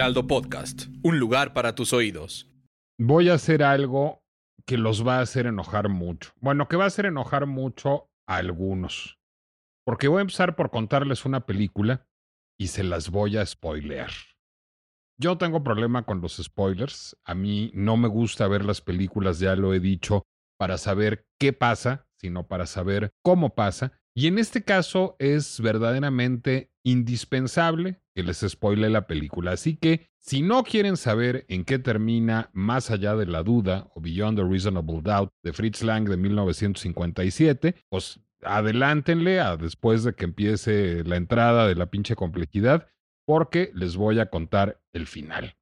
Podcast, un lugar para tus oídos. Voy a hacer algo que los va a hacer enojar mucho. Bueno, que va a hacer enojar mucho a algunos. Porque voy a empezar por contarles una película y se las voy a spoilear. Yo tengo problema con los spoilers. A mí no me gusta ver las películas, ya lo he dicho, para saber qué pasa, sino para saber cómo pasa. Y en este caso es verdaderamente indispensable que les spoile la película. Así que si no quieren saber en qué termina Más allá de la duda o Beyond the Reasonable Doubt de Fritz Lang de 1957, pues adelántenle a después de que empiece la entrada de la pinche complejidad, porque les voy a contar el final.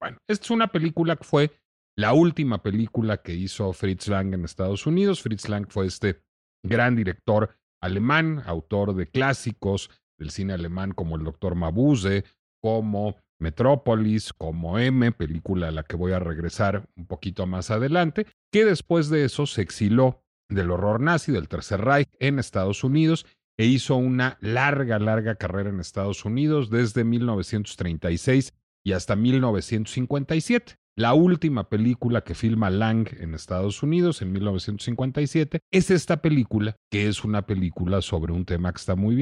Bueno, esta es una película que fue la última película que hizo Fritz Lang en Estados Unidos. Fritz Lang fue este gran director alemán, autor de clásicos del cine alemán como El Doctor Mabuse, como Metrópolis, como M, película a la que voy a regresar un poquito más adelante, que después de eso se exiló del horror nazi, del Tercer Reich en Estados Unidos e hizo una larga, larga carrera en Estados Unidos desde 1936 y hasta 1957. La última película que filma Lang en Estados Unidos en 1957 es esta película, que es una película sobre un tema que está muy bien.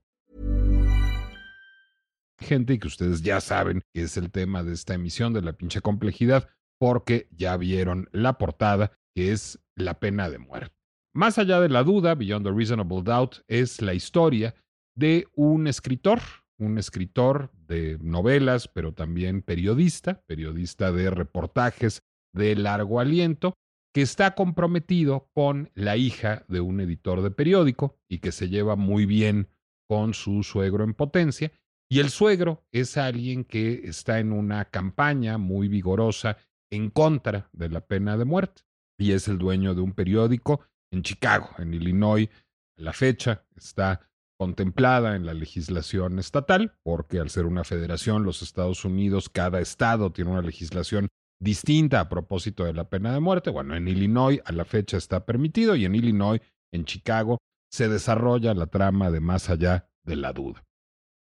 Gente que ustedes ya saben que es el tema de esta emisión de la pinche complejidad porque ya vieron la portada que es la pena de muerte. Más allá de la duda, Beyond the Reasonable Doubt es la historia de un escritor, un escritor de novelas, pero también periodista, periodista de reportajes de largo aliento, que está comprometido con la hija de un editor de periódico y que se lleva muy bien con su suegro en potencia. Y el suegro es alguien que está en una campaña muy vigorosa en contra de la pena de muerte y es el dueño de un periódico en Chicago, en Illinois. La fecha está contemplada en la legislación estatal, porque al ser una federación, los Estados Unidos, cada estado tiene una legislación distinta a propósito de la pena de muerte. Bueno, en Illinois a la fecha está permitido y en Illinois, en Chicago, se desarrolla la trama de más allá de la duda.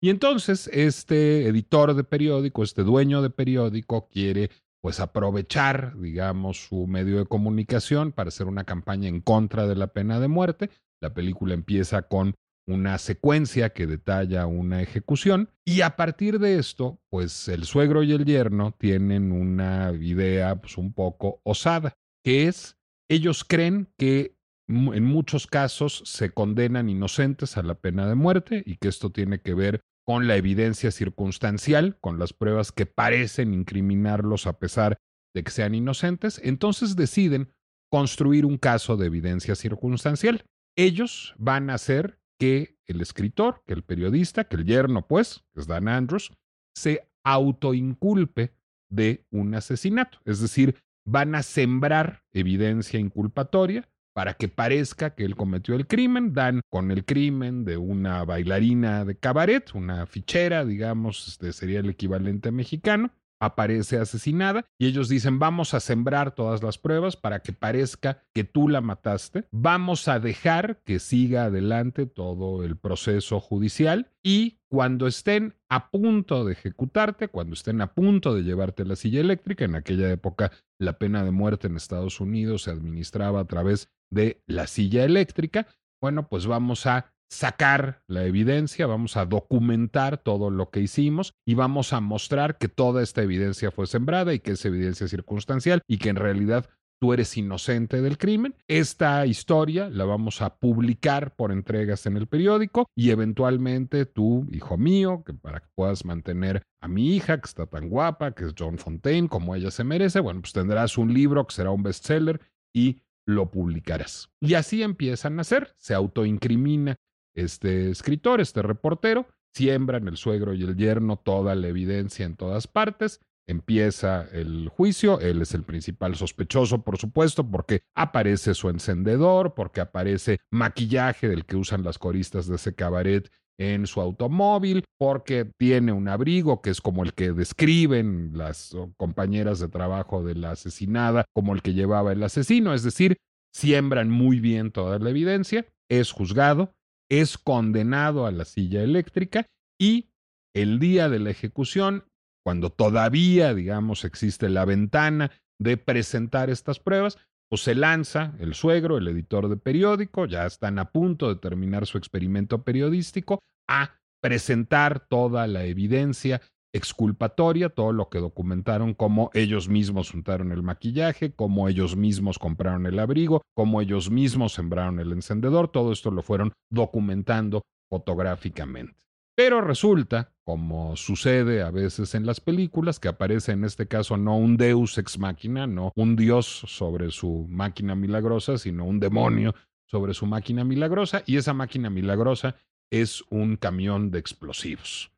Y entonces este editor de periódico, este dueño de periódico, quiere pues aprovechar, digamos, su medio de comunicación para hacer una campaña en contra de la pena de muerte. La película empieza con una secuencia que detalla una ejecución y a partir de esto, pues el suegro y el yerno tienen una idea pues, un poco osada, que es, ellos creen que en muchos casos se condenan inocentes a la pena de muerte y que esto tiene que ver con la evidencia circunstancial, con las pruebas que parecen incriminarlos a pesar de que sean inocentes, entonces deciden construir un caso de evidencia circunstancial. Ellos van a hacer que el escritor, que el periodista, que el yerno, pues, que es Dan Andrews, se autoinculpe de un asesinato. Es decir, van a sembrar evidencia inculpatoria para que parezca que él cometió el crimen. Dan con el crimen de una bailarina de cabaret, una fichera, digamos, este sería el equivalente mexicano aparece asesinada y ellos dicen vamos a sembrar todas las pruebas para que parezca que tú la mataste, vamos a dejar que siga adelante todo el proceso judicial y cuando estén a punto de ejecutarte, cuando estén a punto de llevarte la silla eléctrica, en aquella época la pena de muerte en Estados Unidos se administraba a través de la silla eléctrica, bueno, pues vamos a sacar la evidencia, vamos a documentar todo lo que hicimos y vamos a mostrar que toda esta evidencia fue sembrada y que es evidencia circunstancial y que en realidad tú eres inocente del crimen. Esta historia la vamos a publicar por entregas en el periódico y eventualmente tú, hijo mío, que para que puedas mantener a mi hija, que está tan guapa, que es John Fontaine, como ella se merece, bueno, pues tendrás un libro que será un bestseller y lo publicarás. Y así empiezan a hacer, se autoincrimina este escritor, este reportero, siembran el suegro y el yerno toda la evidencia en todas partes. Empieza el juicio, él es el principal sospechoso, por supuesto, porque aparece su encendedor, porque aparece maquillaje del que usan las coristas de ese cabaret en su automóvil, porque tiene un abrigo que es como el que describen las compañeras de trabajo de la asesinada, como el que llevaba el asesino, es decir, siembran muy bien toda la evidencia, es juzgado, es condenado a la silla eléctrica y el día de la ejecución cuando todavía, digamos, existe la ventana de presentar estas pruebas, pues se lanza el suegro, el editor de periódico, ya están a punto de terminar su experimento periodístico, a presentar toda la evidencia exculpatoria, todo lo que documentaron, cómo ellos mismos untaron el maquillaje, cómo ellos mismos compraron el abrigo, cómo ellos mismos sembraron el encendedor, todo esto lo fueron documentando fotográficamente. Pero resulta, como sucede a veces en las películas, que aparece en este caso no un deus ex machina, no un dios sobre su máquina milagrosa, sino un demonio sobre su máquina milagrosa, y esa máquina milagrosa es un camión de explosivos.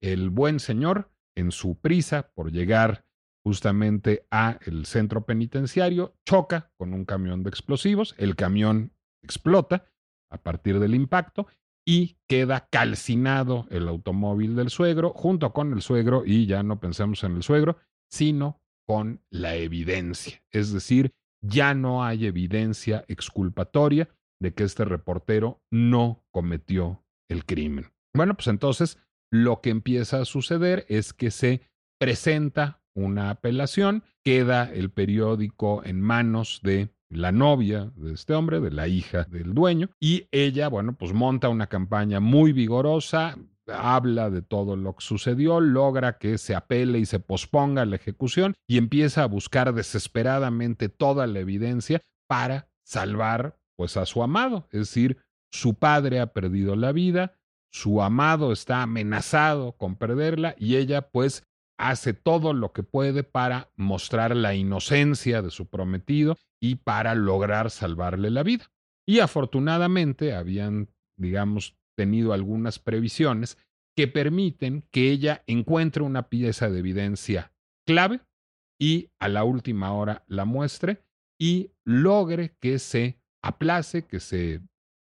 El buen señor, en su prisa por llegar justamente a el centro penitenciario, choca con un camión de explosivos, el camión explota a partir del impacto y queda calcinado el automóvil del suegro junto con el suegro y ya no pensemos en el suegro, sino con la evidencia. Es decir, ya no hay evidencia exculpatoria de que este reportero no cometió el crimen. Bueno, pues entonces lo que empieza a suceder es que se presenta una apelación, queda el periódico en manos de la novia de este hombre, de la hija del dueño, y ella, bueno, pues monta una campaña muy vigorosa, habla de todo lo que sucedió, logra que se apele y se posponga la ejecución y empieza a buscar desesperadamente toda la evidencia para salvar pues a su amado, es decir, su padre ha perdido la vida, su amado está amenazado con perderla y ella pues hace todo lo que puede para mostrar la inocencia de su prometido y para lograr salvarle la vida. Y afortunadamente habían, digamos, tenido algunas previsiones que permiten que ella encuentre una pieza de evidencia clave y a la última hora la muestre y logre que se aplace, que se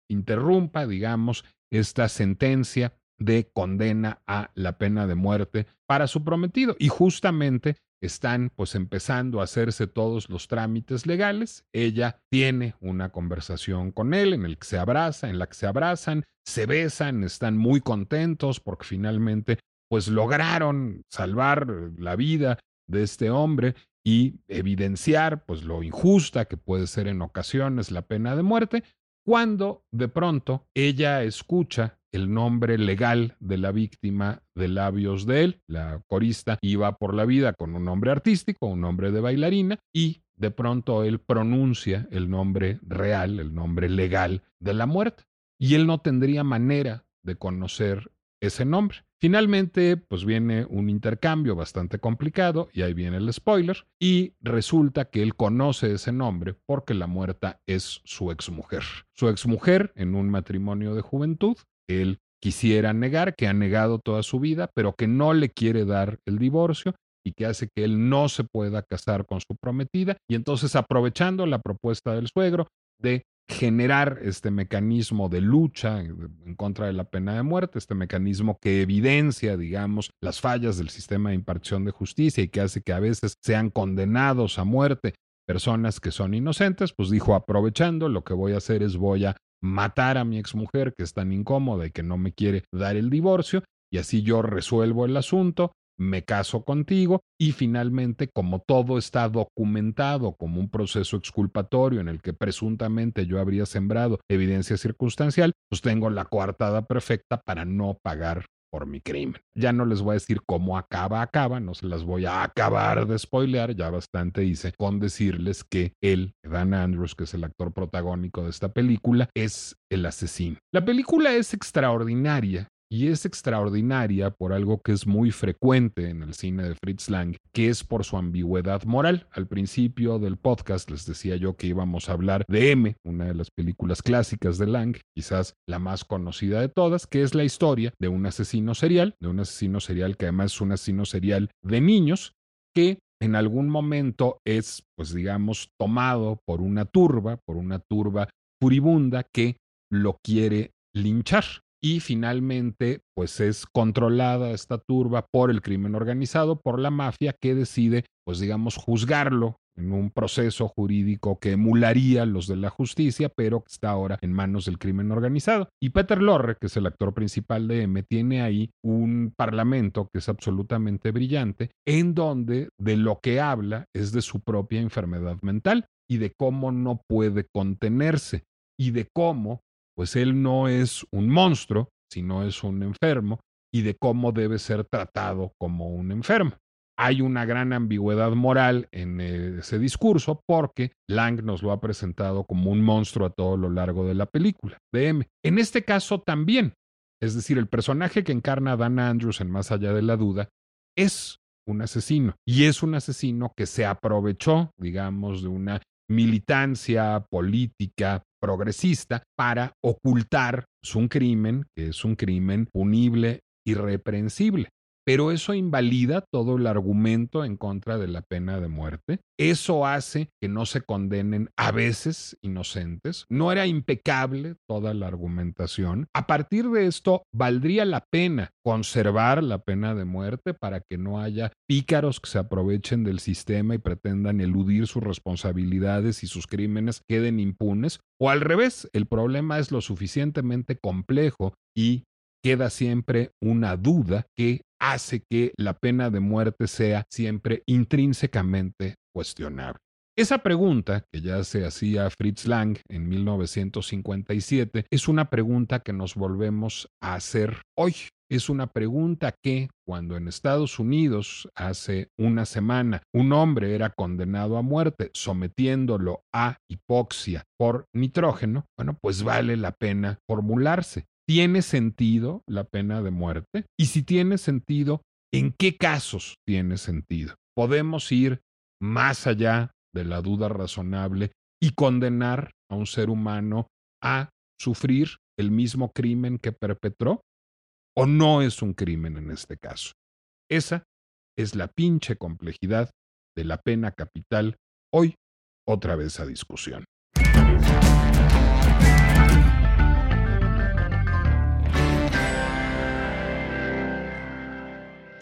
interrumpa, digamos, esta sentencia de condena a la pena de muerte para su prometido. Y justamente están pues empezando a hacerse todos los trámites legales. Ella tiene una conversación con él en el que se abraza, en la que se abrazan, se besan, están muy contentos porque finalmente pues lograron salvar la vida de este hombre y evidenciar pues lo injusta que puede ser en ocasiones la pena de muerte, cuando de pronto ella escucha el nombre legal de la víctima de labios de él. La corista iba por la vida con un nombre artístico, un nombre de bailarina, y de pronto él pronuncia el nombre real, el nombre legal de la muerte. Y él no tendría manera de conocer ese nombre. Finalmente, pues viene un intercambio bastante complicado, y ahí viene el spoiler, y resulta que él conoce ese nombre porque la muerta es su exmujer. Su exmujer en un matrimonio de juventud, él quisiera negar, que ha negado toda su vida, pero que no le quiere dar el divorcio y que hace que él no se pueda casar con su prometida. Y entonces, aprovechando la propuesta del suegro de generar este mecanismo de lucha en contra de la pena de muerte, este mecanismo que evidencia, digamos, las fallas del sistema de impartición de justicia y que hace que a veces sean condenados a muerte personas que son inocentes, pues dijo, aprovechando, lo que voy a hacer es voy a matar a mi exmujer que es tan incómoda y que no me quiere dar el divorcio, y así yo resuelvo el asunto, me caso contigo y finalmente, como todo está documentado como un proceso exculpatorio en el que presuntamente yo habría sembrado evidencia circunstancial, pues tengo la coartada perfecta para no pagar por mi crimen. Ya no les voy a decir cómo acaba, acaba, no se las voy a acabar de spoilear, ya bastante hice con decirles que él, Dan Andrews, que es el actor protagónico de esta película, es el asesino. La película es extraordinaria y es extraordinaria por algo que es muy frecuente en el cine de Fritz Lang, que es por su ambigüedad moral. Al principio del podcast les decía yo que íbamos a hablar de M, una de las películas clásicas de Lang, quizás la más conocida de todas, que es la historia de un asesino serial, de un asesino serial que además es un asesino serial de niños, que en algún momento es, pues digamos, tomado por una turba, por una turba furibunda que lo quiere linchar y finalmente pues es controlada esta turba por el crimen organizado, por la mafia que decide pues digamos juzgarlo en un proceso jurídico que emularía los de la justicia, pero está ahora en manos del crimen organizado. Y Peter Lorre, que es el actor principal de M, tiene ahí un parlamento que es absolutamente brillante, en donde de lo que habla es de su propia enfermedad mental y de cómo no puede contenerse y de cómo pues él no es un monstruo, sino es un enfermo, y de cómo debe ser tratado como un enfermo. Hay una gran ambigüedad moral en ese discurso porque Lang nos lo ha presentado como un monstruo a todo lo largo de la película, de M. En este caso también, es decir, el personaje que encarna Dan Andrews en Más allá de la duda es un asesino y es un asesino que se aprovechó, digamos, de una militancia política progresista para ocultar un crimen, que es un crimen punible, irreprensible pero eso invalida todo el argumento en contra de la pena de muerte. Eso hace que no se condenen a veces inocentes. No era impecable toda la argumentación. A partir de esto, valdría la pena conservar la pena de muerte para que no haya pícaros que se aprovechen del sistema y pretendan eludir sus responsabilidades y sus crímenes queden impunes. O al revés, el problema es lo suficientemente complejo y queda siempre una duda que hace que la pena de muerte sea siempre intrínsecamente cuestionable. Esa pregunta que ya se hacía Fritz Lang en 1957 es una pregunta que nos volvemos a hacer hoy. Es una pregunta que cuando en Estados Unidos hace una semana un hombre era condenado a muerte sometiéndolo a hipoxia por nitrógeno, bueno, pues vale la pena formularse. ¿Tiene sentido la pena de muerte? Y si tiene sentido, ¿en qué casos tiene sentido? Podemos ir más allá de la duda razonable y condenar a un ser humano a sufrir el mismo crimen que perpetró? ¿O no es un crimen en este caso? Esa es la pinche complejidad de la pena capital hoy otra vez a discusión.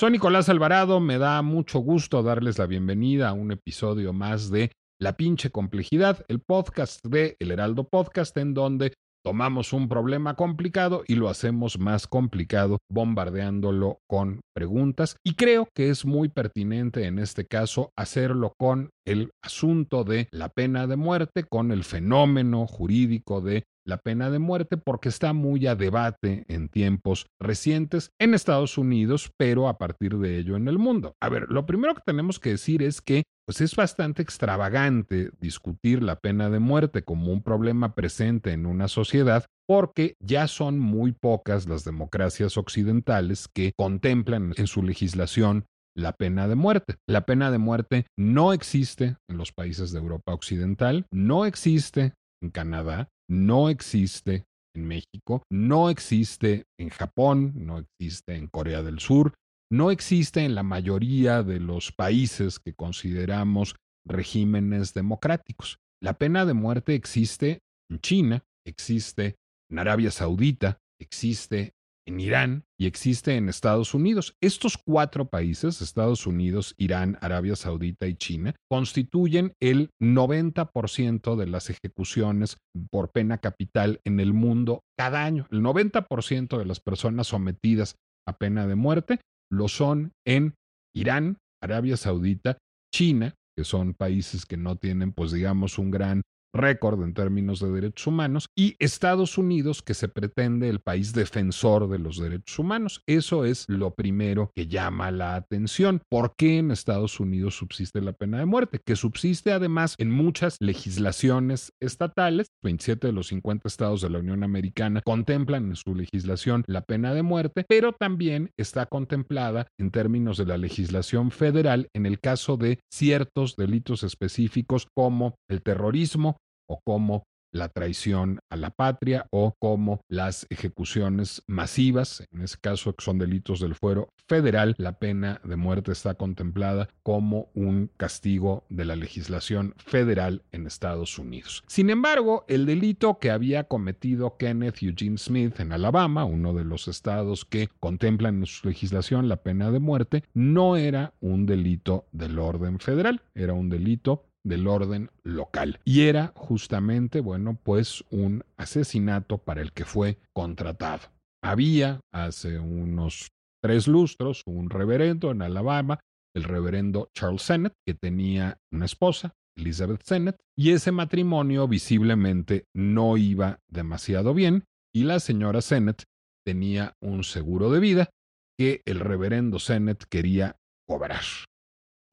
Soy Nicolás Alvarado, me da mucho gusto darles la bienvenida a un episodio más de La pinche complejidad, el podcast de El Heraldo Podcast, en donde tomamos un problema complicado y lo hacemos más complicado bombardeándolo con preguntas. Y creo que es muy pertinente en este caso hacerlo con el asunto de la pena de muerte, con el fenómeno jurídico de la pena de muerte porque está muy a debate en tiempos recientes en Estados Unidos, pero a partir de ello en el mundo. A ver, lo primero que tenemos que decir es que pues es bastante extravagante discutir la pena de muerte como un problema presente en una sociedad porque ya son muy pocas las democracias occidentales que contemplan en su legislación la pena de muerte. La pena de muerte no existe en los países de Europa Occidental, no existe en Canadá, no existe en México, no existe en Japón, no existe en Corea del Sur, no existe en la mayoría de los países que consideramos regímenes democráticos. La pena de muerte existe en China, existe en Arabia Saudita, existe en Irán y existe en Estados Unidos. Estos cuatro países, Estados Unidos, Irán, Arabia Saudita y China, constituyen el 90% de las ejecuciones por pena capital en el mundo cada año. El 90% de las personas sometidas a pena de muerte lo son en Irán, Arabia Saudita, China, que son países que no tienen, pues digamos, un gran récord en términos de derechos humanos, y Estados Unidos, que se pretende el país defensor de los derechos humanos. Eso es lo primero que llama la atención. ¿Por qué en Estados Unidos subsiste la pena de muerte? Que subsiste además en muchas legislaciones estatales. 27 de los 50 estados de la Unión Americana contemplan en su legislación la pena de muerte, pero también está contemplada en términos de la legislación federal en el caso de ciertos delitos específicos como el terrorismo como la traición a la patria o como las ejecuciones masivas, en ese caso que son delitos del fuero federal, la pena de muerte está contemplada como un castigo de la legislación federal en Estados Unidos. Sin embargo, el delito que había cometido Kenneth Eugene Smith en Alabama, uno de los estados que contemplan en su legislación la pena de muerte, no era un delito del orden federal, era un delito del orden local. Y era justamente, bueno, pues un asesinato para el que fue contratado. Había hace unos tres lustros un reverendo en Alabama, el reverendo Charles Sennett, que tenía una esposa, Elizabeth Sennett, y ese matrimonio visiblemente no iba demasiado bien, y la señora Sennett tenía un seguro de vida que el reverendo Sennett quería cobrar.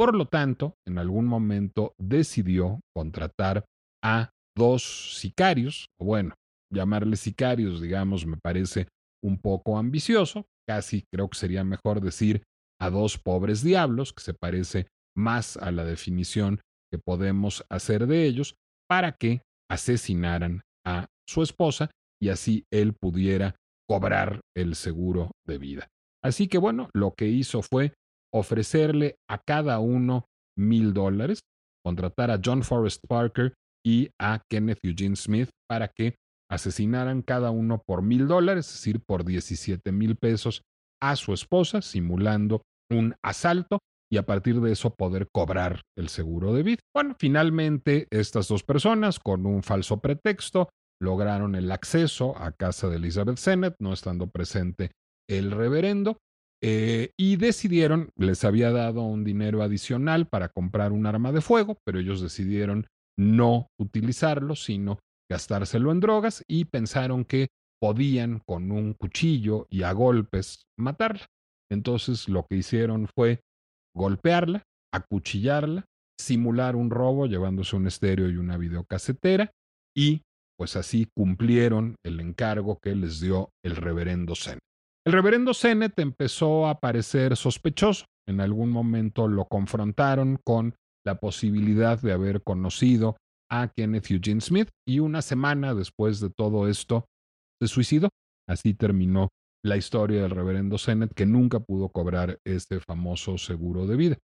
Por lo tanto, en algún momento decidió contratar a dos sicarios, o bueno, llamarles sicarios, digamos, me parece un poco ambicioso, casi creo que sería mejor decir a dos pobres diablos, que se parece más a la definición que podemos hacer de ellos, para que asesinaran a su esposa y así él pudiera cobrar el seguro de vida. Así que bueno, lo que hizo fue ofrecerle a cada uno mil dólares, contratar a John Forrest Parker y a Kenneth Eugene Smith para que asesinaran cada uno por mil dólares, es decir, por 17 mil pesos a su esposa, simulando un asalto y a partir de eso poder cobrar el seguro de vida. Bueno, finalmente estas dos personas, con un falso pretexto, lograron el acceso a casa de Elizabeth Sennett, no estando presente el reverendo, eh, y decidieron, les había dado un dinero adicional para comprar un arma de fuego, pero ellos decidieron no utilizarlo, sino gastárselo en drogas y pensaron que podían con un cuchillo y a golpes matarla. Entonces lo que hicieron fue golpearla, acuchillarla, simular un robo llevándose un estéreo y una videocasetera y pues así cumplieron el encargo que les dio el reverendo Zen. El reverendo Sennett empezó a parecer sospechoso. En algún momento lo confrontaron con la posibilidad de haber conocido a Kenneth Eugene Smith y una semana después de todo esto se suicidó. Así terminó la historia del reverendo Sennett que nunca pudo cobrar este famoso seguro de vida.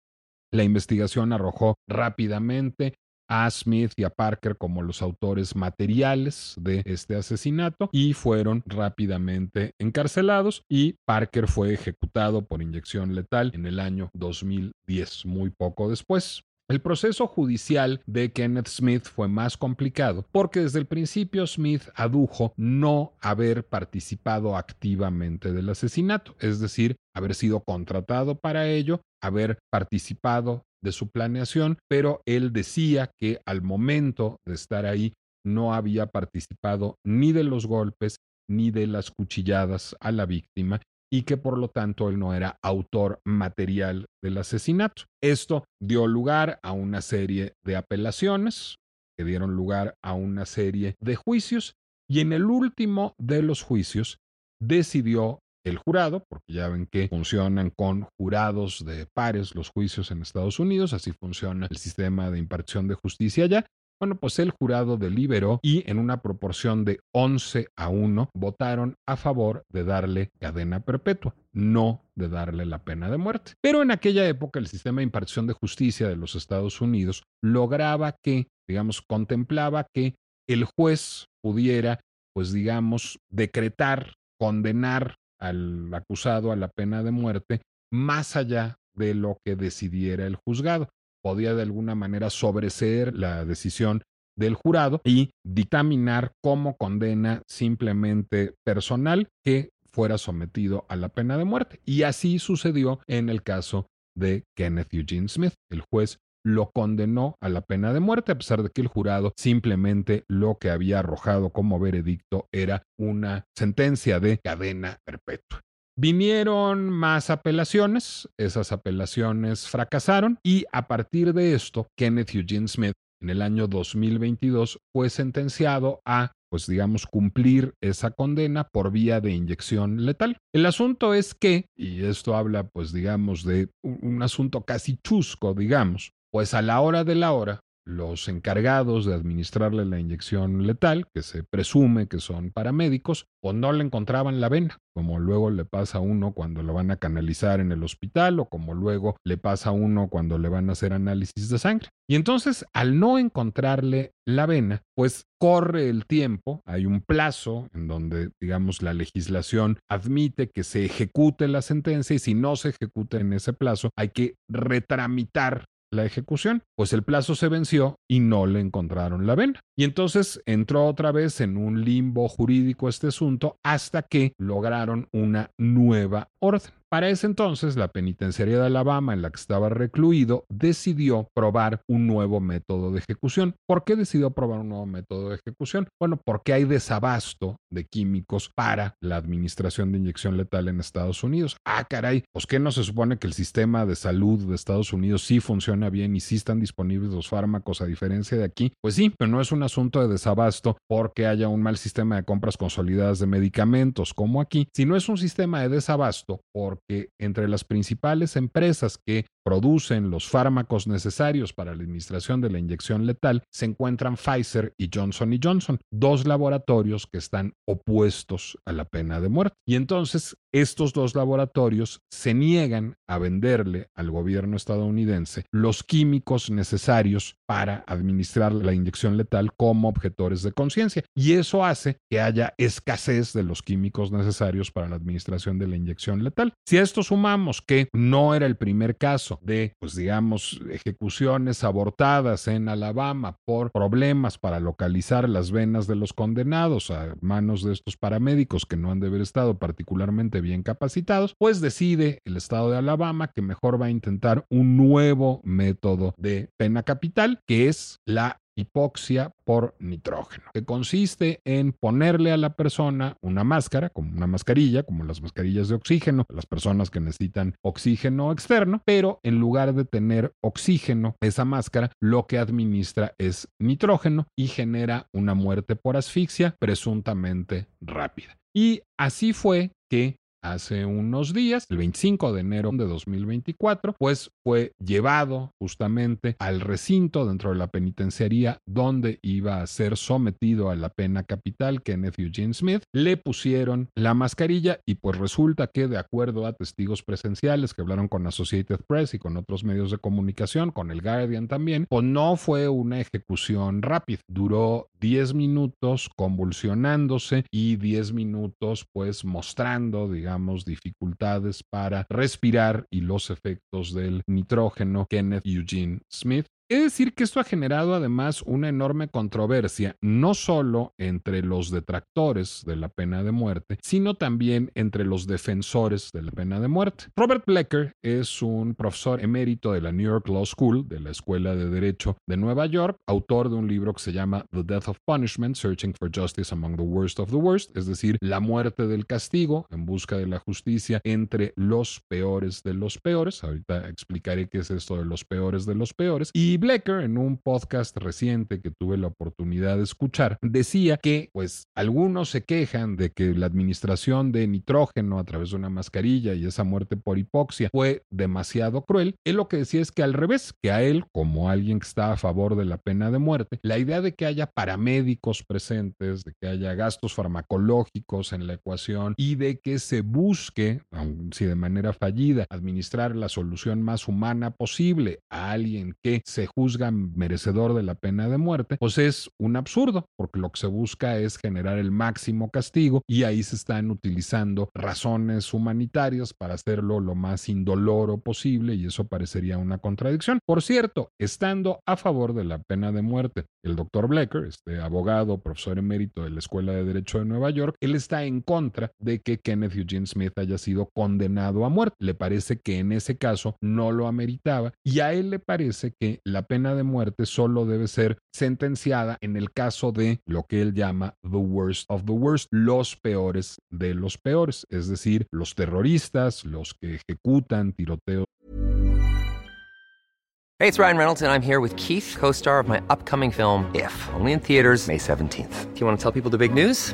La investigación arrojó rápidamente a Smith y a Parker como los autores materiales de este asesinato y fueron rápidamente encarcelados y Parker fue ejecutado por inyección letal en el año 2010, muy poco después. El proceso judicial de Kenneth Smith fue más complicado porque desde el principio Smith adujo no haber participado activamente del asesinato, es decir, haber sido contratado para ello, haber participado de su planeación, pero él decía que al momento de estar ahí no había participado ni de los golpes ni de las cuchilladas a la víctima y que por lo tanto él no era autor material del asesinato. Esto dio lugar a una serie de apelaciones que dieron lugar a una serie de juicios y en el último de los juicios decidió el jurado, porque ya ven que funcionan con jurados de pares los juicios en Estados Unidos, así funciona el sistema de impartición de justicia allá. Bueno, pues el jurado deliberó y en una proporción de 11 a 1 votaron a favor de darle cadena perpetua, no de darle la pena de muerte. Pero en aquella época el sistema de impartición de justicia de los Estados Unidos lograba que, digamos, contemplaba que el juez pudiera, pues digamos, decretar, condenar al acusado a la pena de muerte más allá de lo que decidiera el juzgado. Podía de alguna manera sobreseer la decisión del jurado y dictaminar como condena simplemente personal que fuera sometido a la pena de muerte. Y así sucedió en el caso de Kenneth Eugene Smith. El juez lo condenó a la pena de muerte, a pesar de que el jurado simplemente lo que había arrojado como veredicto era una sentencia de cadena perpetua. Vinieron más apelaciones, esas apelaciones fracasaron y a partir de esto, Kenneth Eugene Smith en el año 2022 fue sentenciado a pues digamos, cumplir esa condena por vía de inyección letal. El asunto es que, y esto habla, pues digamos, de un, un asunto casi chusco, digamos, pues a la hora de la hora, los encargados de administrarle la inyección letal, que se presume que son paramédicos, o no le encontraban la vena, como luego le pasa a uno cuando lo van a canalizar en el hospital o como luego le pasa a uno cuando le van a hacer análisis de sangre. Y entonces, al no encontrarle la vena, pues corre el tiempo, hay un plazo en donde, digamos, la legislación admite que se ejecute la sentencia y si no se ejecuta en ese plazo, hay que retramitar la ejecución. Pues el plazo se venció y no le encontraron la vena. Y entonces entró otra vez en un limbo jurídico este asunto hasta que lograron una nueva orden. Para ese entonces, la penitenciaría de Alabama en la que estaba recluido decidió probar un nuevo método de ejecución. ¿Por qué decidió probar un nuevo método de ejecución? Bueno, porque hay desabasto de químicos para la administración de inyección letal en Estados Unidos. Ah, caray, pues que no se supone que el sistema de salud de Estados Unidos sí funciona bien y sí están disponibles los fármacos a diferencia de aquí. Pues sí, pero no es un asunto de desabasto porque haya un mal sistema de compras consolidadas de medicamentos como aquí, sino es un sistema de desabasto porque que entre las principales empresas que producen los fármacos necesarios para la administración de la inyección letal se encuentran Pfizer y Johnson Johnson, dos laboratorios que están opuestos a la pena de muerte. Y entonces estos dos laboratorios se niegan a venderle al gobierno estadounidense los químicos necesarios para administrar la inyección letal como objetores de conciencia. Y eso hace que haya escasez de los químicos necesarios para la administración de la inyección letal. Si a esto sumamos que no era el primer caso, de, pues digamos, ejecuciones abortadas en Alabama por problemas para localizar las venas de los condenados a manos de estos paramédicos que no han de haber estado particularmente bien capacitados, pues decide el estado de Alabama que mejor va a intentar un nuevo método de pena capital, que es la hipoxia por nitrógeno, que consiste en ponerle a la persona una máscara, como una mascarilla, como las mascarillas de oxígeno, las personas que necesitan oxígeno externo, pero en lugar de tener oxígeno, esa máscara lo que administra es nitrógeno y genera una muerte por asfixia presuntamente rápida. Y así fue que hace unos días, el 25 de enero de 2024, pues fue llevado justamente al recinto dentro de la penitenciaría donde iba a ser sometido a la pena capital Kenneth Eugene Smith. Le pusieron la mascarilla y pues resulta que de acuerdo a testigos presenciales que hablaron con Associated Press y con otros medios de comunicación, con el Guardian también, pues no fue una ejecución rápida. Duró 10 minutos convulsionándose y 10 minutos pues mostrando, digamos, dificultades para respirar y los efectos del nitrógeno Kenneth Eugene Smith es decir que esto ha generado además una enorme controversia, no solo entre los detractores de la pena de muerte, sino también entre los defensores de la pena de muerte. Robert Blecker es un profesor emérito de la New York Law School, de la Escuela de Derecho de Nueva York, autor de un libro que se llama The Death of Punishment, Searching for Justice Among the Worst of the Worst, es decir, la muerte del castigo en busca de la justicia entre los peores de los peores. Ahorita explicaré qué es esto de los peores de los peores. Y y Blecker, en un podcast reciente que tuve la oportunidad de escuchar, decía que, pues, algunos se quejan de que la administración de nitrógeno a través de una mascarilla y esa muerte por hipoxia fue demasiado cruel. Él lo que decía es que al revés, que a él, como alguien que está a favor de la pena de muerte, la idea de que haya paramédicos presentes, de que haya gastos farmacológicos en la ecuación y de que se busque, aun si de manera fallida, administrar la solución más humana posible a alguien que se juzga merecedor de la pena de muerte, pues es un absurdo, porque lo que se busca es generar el máximo castigo y ahí se están utilizando razones humanitarias para hacerlo lo más indoloro posible y eso parecería una contradicción. Por cierto, estando a favor de la pena de muerte, el doctor Blecker, este abogado, profesor emérito de la Escuela de Derecho de Nueva York, él está en contra de que Kenneth Eugene Smith haya sido condenado a muerte. Le parece que en ese caso no lo ameritaba y a él le parece que la pena de muerte solo debe ser sentenciada en el caso de lo que él llama the worst of the worst, los peores de los peores, es decir, los terroristas, los que ejecutan tiroteos. Hey, it's Ryan Reynolds and I'm here with Keith, co-star of my upcoming film If, only in theaters May 17th. Do you want to tell people the big news?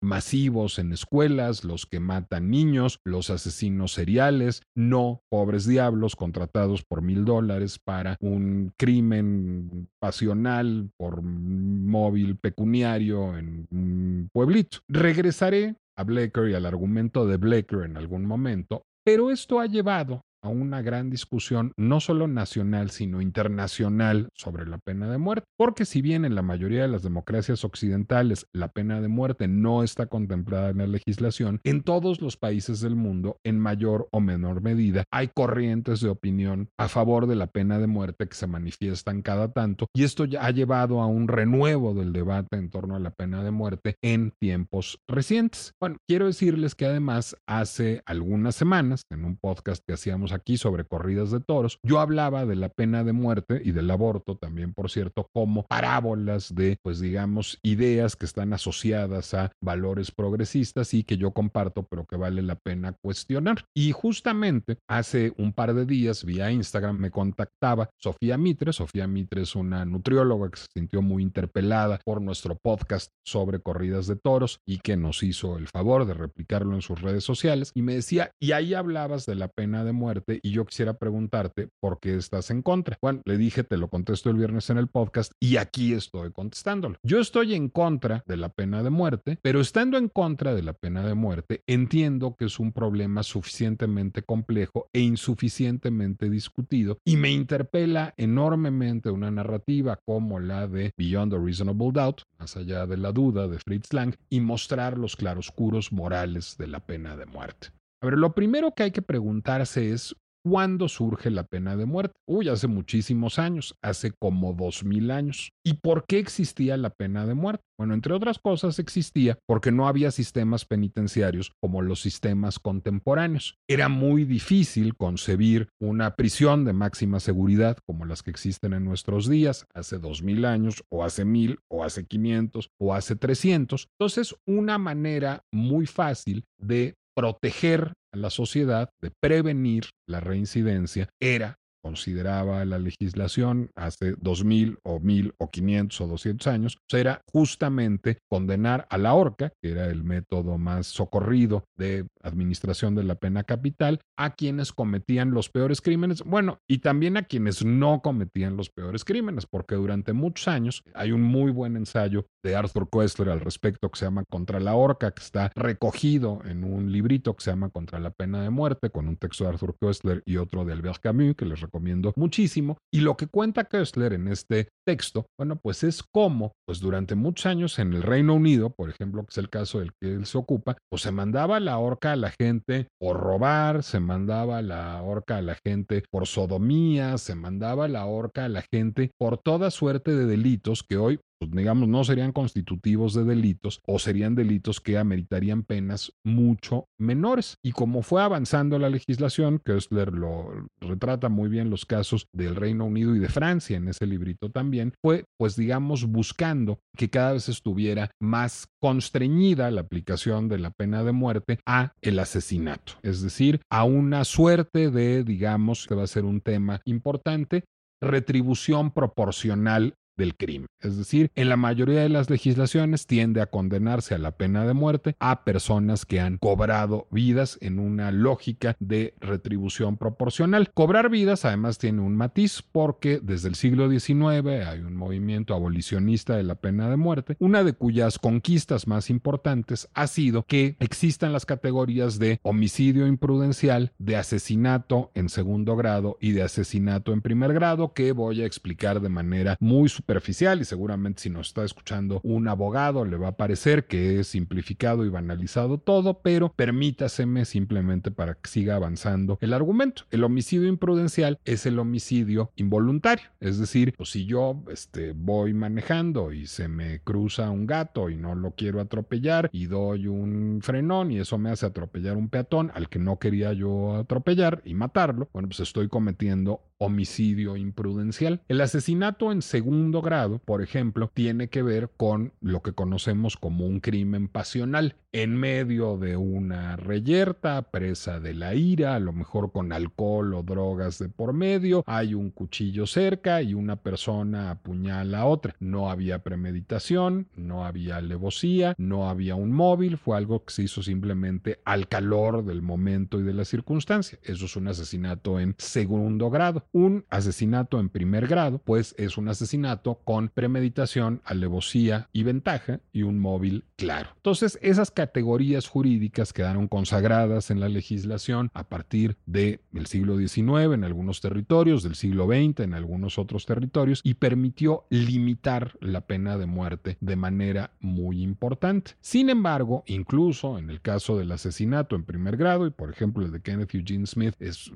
Masivos en escuelas, los que matan niños, los asesinos seriales, no pobres diablos contratados por mil dólares para un crimen pasional por móvil pecuniario en un pueblito. Regresaré a Blaker y al argumento de Blaker en algún momento, pero esto ha llevado a una gran discusión, no solo nacional, sino internacional sobre la pena de muerte. Porque si bien en la mayoría de las democracias occidentales la pena de muerte no está contemplada en la legislación, en todos los países del mundo, en mayor o menor medida, hay corrientes de opinión a favor de la pena de muerte que se manifiestan cada tanto. Y esto ha llevado a un renuevo del debate en torno a la pena de muerte en tiempos recientes. Bueno, quiero decirles que además hace algunas semanas, en un podcast que hacíamos aquí sobre corridas de toros, yo hablaba de la pena de muerte y del aborto también, por cierto, como parábolas de, pues digamos, ideas que están asociadas a valores progresistas y que yo comparto, pero que vale la pena cuestionar. Y justamente hace un par de días vía Instagram me contactaba Sofía Mitre. Sofía Mitre es una nutrióloga que se sintió muy interpelada por nuestro podcast sobre corridas de toros y que nos hizo el favor de replicarlo en sus redes sociales y me decía, y ahí hablabas de la pena de muerte y yo quisiera preguntarte por qué estás en contra. Bueno, le dije, te lo contesto el viernes en el podcast y aquí estoy contestándolo. Yo estoy en contra de la pena de muerte, pero estando en contra de la pena de muerte, entiendo que es un problema suficientemente complejo e insuficientemente discutido y me interpela enormemente una narrativa como la de Beyond a Reasonable Doubt, más allá de la duda de Fritz Lang, y mostrar los claroscuros morales de la pena de muerte. A ver, lo primero que hay que preguntarse es ¿Cuándo surge la pena de muerte? Uy, hace muchísimos años, hace como dos mil años. ¿Y por qué existía la pena de muerte? Bueno, entre otras cosas existía porque no había sistemas penitenciarios como los sistemas contemporáneos. Era muy difícil concebir una prisión de máxima seguridad como las que existen en nuestros días, hace dos mil años, o hace mil, o hace quinientos, o hace trescientos. Entonces, una manera muy fácil de proteger a la sociedad, de prevenir la reincidencia, era consideraba la legislación hace 2000 o 1000 o 500 o 200 años, era justamente condenar a la horca, que era el método más socorrido de administración de la pena capital, a quienes cometían los peores crímenes, bueno, y también a quienes no cometían los peores crímenes, porque durante muchos años hay un muy buen ensayo de Arthur Koestler al respecto que se llama Contra la horca, que está recogido en un librito que se llama Contra la pena de muerte, con un texto de Arthur Koestler y otro de Albert Camus, que les recomiendo muchísimo. Y lo que cuenta Kessler en este texto, bueno, pues es cómo, pues durante muchos años en el Reino Unido, por ejemplo, que es el caso del que él se ocupa, pues se mandaba la horca a la gente por robar, se mandaba la horca a la gente por sodomía, se mandaba la horca a la gente por toda suerte de delitos que hoy digamos, no serían constitutivos de delitos o serían delitos que ameritarían penas mucho menores. Y como fue avanzando la legislación, Kessler lo retrata muy bien los casos del Reino Unido y de Francia en ese librito también, fue, pues digamos, buscando que cada vez estuviera más constreñida la aplicación de la pena de muerte a el asesinato, es decir, a una suerte de, digamos, que va a ser un tema importante, retribución proporcional del crimen. Es decir, en la mayoría de las legislaciones tiende a condenarse a la pena de muerte a personas que han cobrado vidas en una lógica de retribución proporcional. Cobrar vidas además tiene un matiz porque desde el siglo XIX hay un movimiento abolicionista de la pena de muerte, una de cuyas conquistas más importantes ha sido que existan las categorías de homicidio imprudencial, de asesinato en segundo grado y de asesinato en primer grado que voy a explicar de manera muy y seguramente si nos está escuchando un abogado le va a parecer que es simplificado y banalizado todo, pero permítaseme simplemente para que siga avanzando el argumento. El homicidio imprudencial es el homicidio involuntario, es decir, pues si yo este, voy manejando y se me cruza un gato y no lo quiero atropellar y doy un frenón y eso me hace atropellar un peatón al que no quería yo atropellar y matarlo, bueno, pues estoy cometiendo homicidio imprudencial. El asesinato en segundo grado, por ejemplo, tiene que ver con lo que conocemos como un crimen pasional. En medio de una reyerta, presa de la ira, a lo mejor con alcohol o drogas de por medio, hay un cuchillo cerca y una persona apuñala a otra. No había premeditación, no había alevosía, no había un móvil, fue algo que se hizo simplemente al calor del momento y de la circunstancia. Eso es un asesinato en segundo grado. Un asesinato en primer grado, pues es un asesinato con premeditación, alevosía y ventaja y un móvil claro. Entonces, esas categorías jurídicas quedaron consagradas en la legislación a partir del siglo XIX en algunos territorios, del siglo XX en algunos otros territorios y permitió limitar la pena de muerte de manera muy importante. Sin embargo, incluso en el caso del asesinato en primer grado, y por ejemplo el de Kenneth Eugene Smith es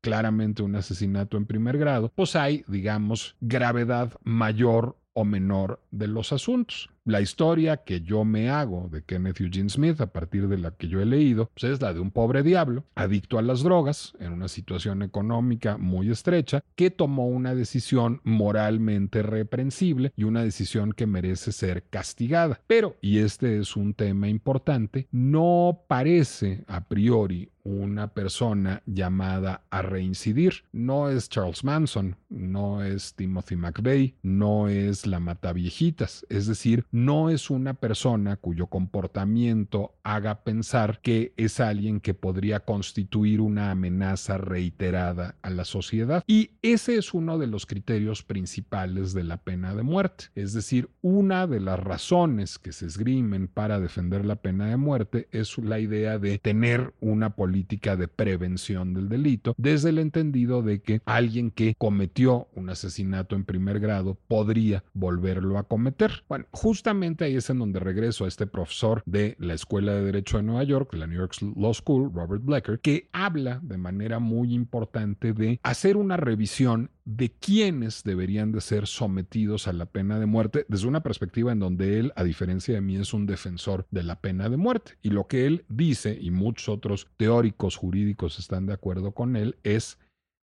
claramente un asesinato en primer grado, pues hay, digamos, gravedad mayor o menor de los asuntos. La historia que yo me hago de Kenneth Eugene Smith, a partir de la que yo he leído, pues es la de un pobre diablo, adicto a las drogas, en una situación económica muy estrecha, que tomó una decisión moralmente reprensible y una decisión que merece ser castigada. Pero, y este es un tema importante, no parece a priori una persona llamada a reincidir. No es Charles Manson, no es Timothy McVeigh, no es la Mataviejitas. Es decir, no es una persona cuyo comportamiento haga pensar que es alguien que podría constituir una amenaza reiterada a la sociedad. Y ese es uno de los criterios principales de la pena de muerte. Es decir, una de las razones que se esgrimen para defender la pena de muerte es la idea de tener una política de prevención del delito, desde el entendido de que alguien que cometió un asesinato en primer grado podría volverlo a cometer. Bueno, justamente ahí es en donde regreso a este profesor de la Escuela de Derecho de Nueva York, de la New York Law School, Robert Blecker, que habla de manera muy importante de hacer una revisión de quiénes deberían de ser sometidos a la pena de muerte desde una perspectiva en donde él, a diferencia de mí, es un defensor de la pena de muerte. Y lo que él dice, y muchos otros teóricos jurídicos están de acuerdo con él, es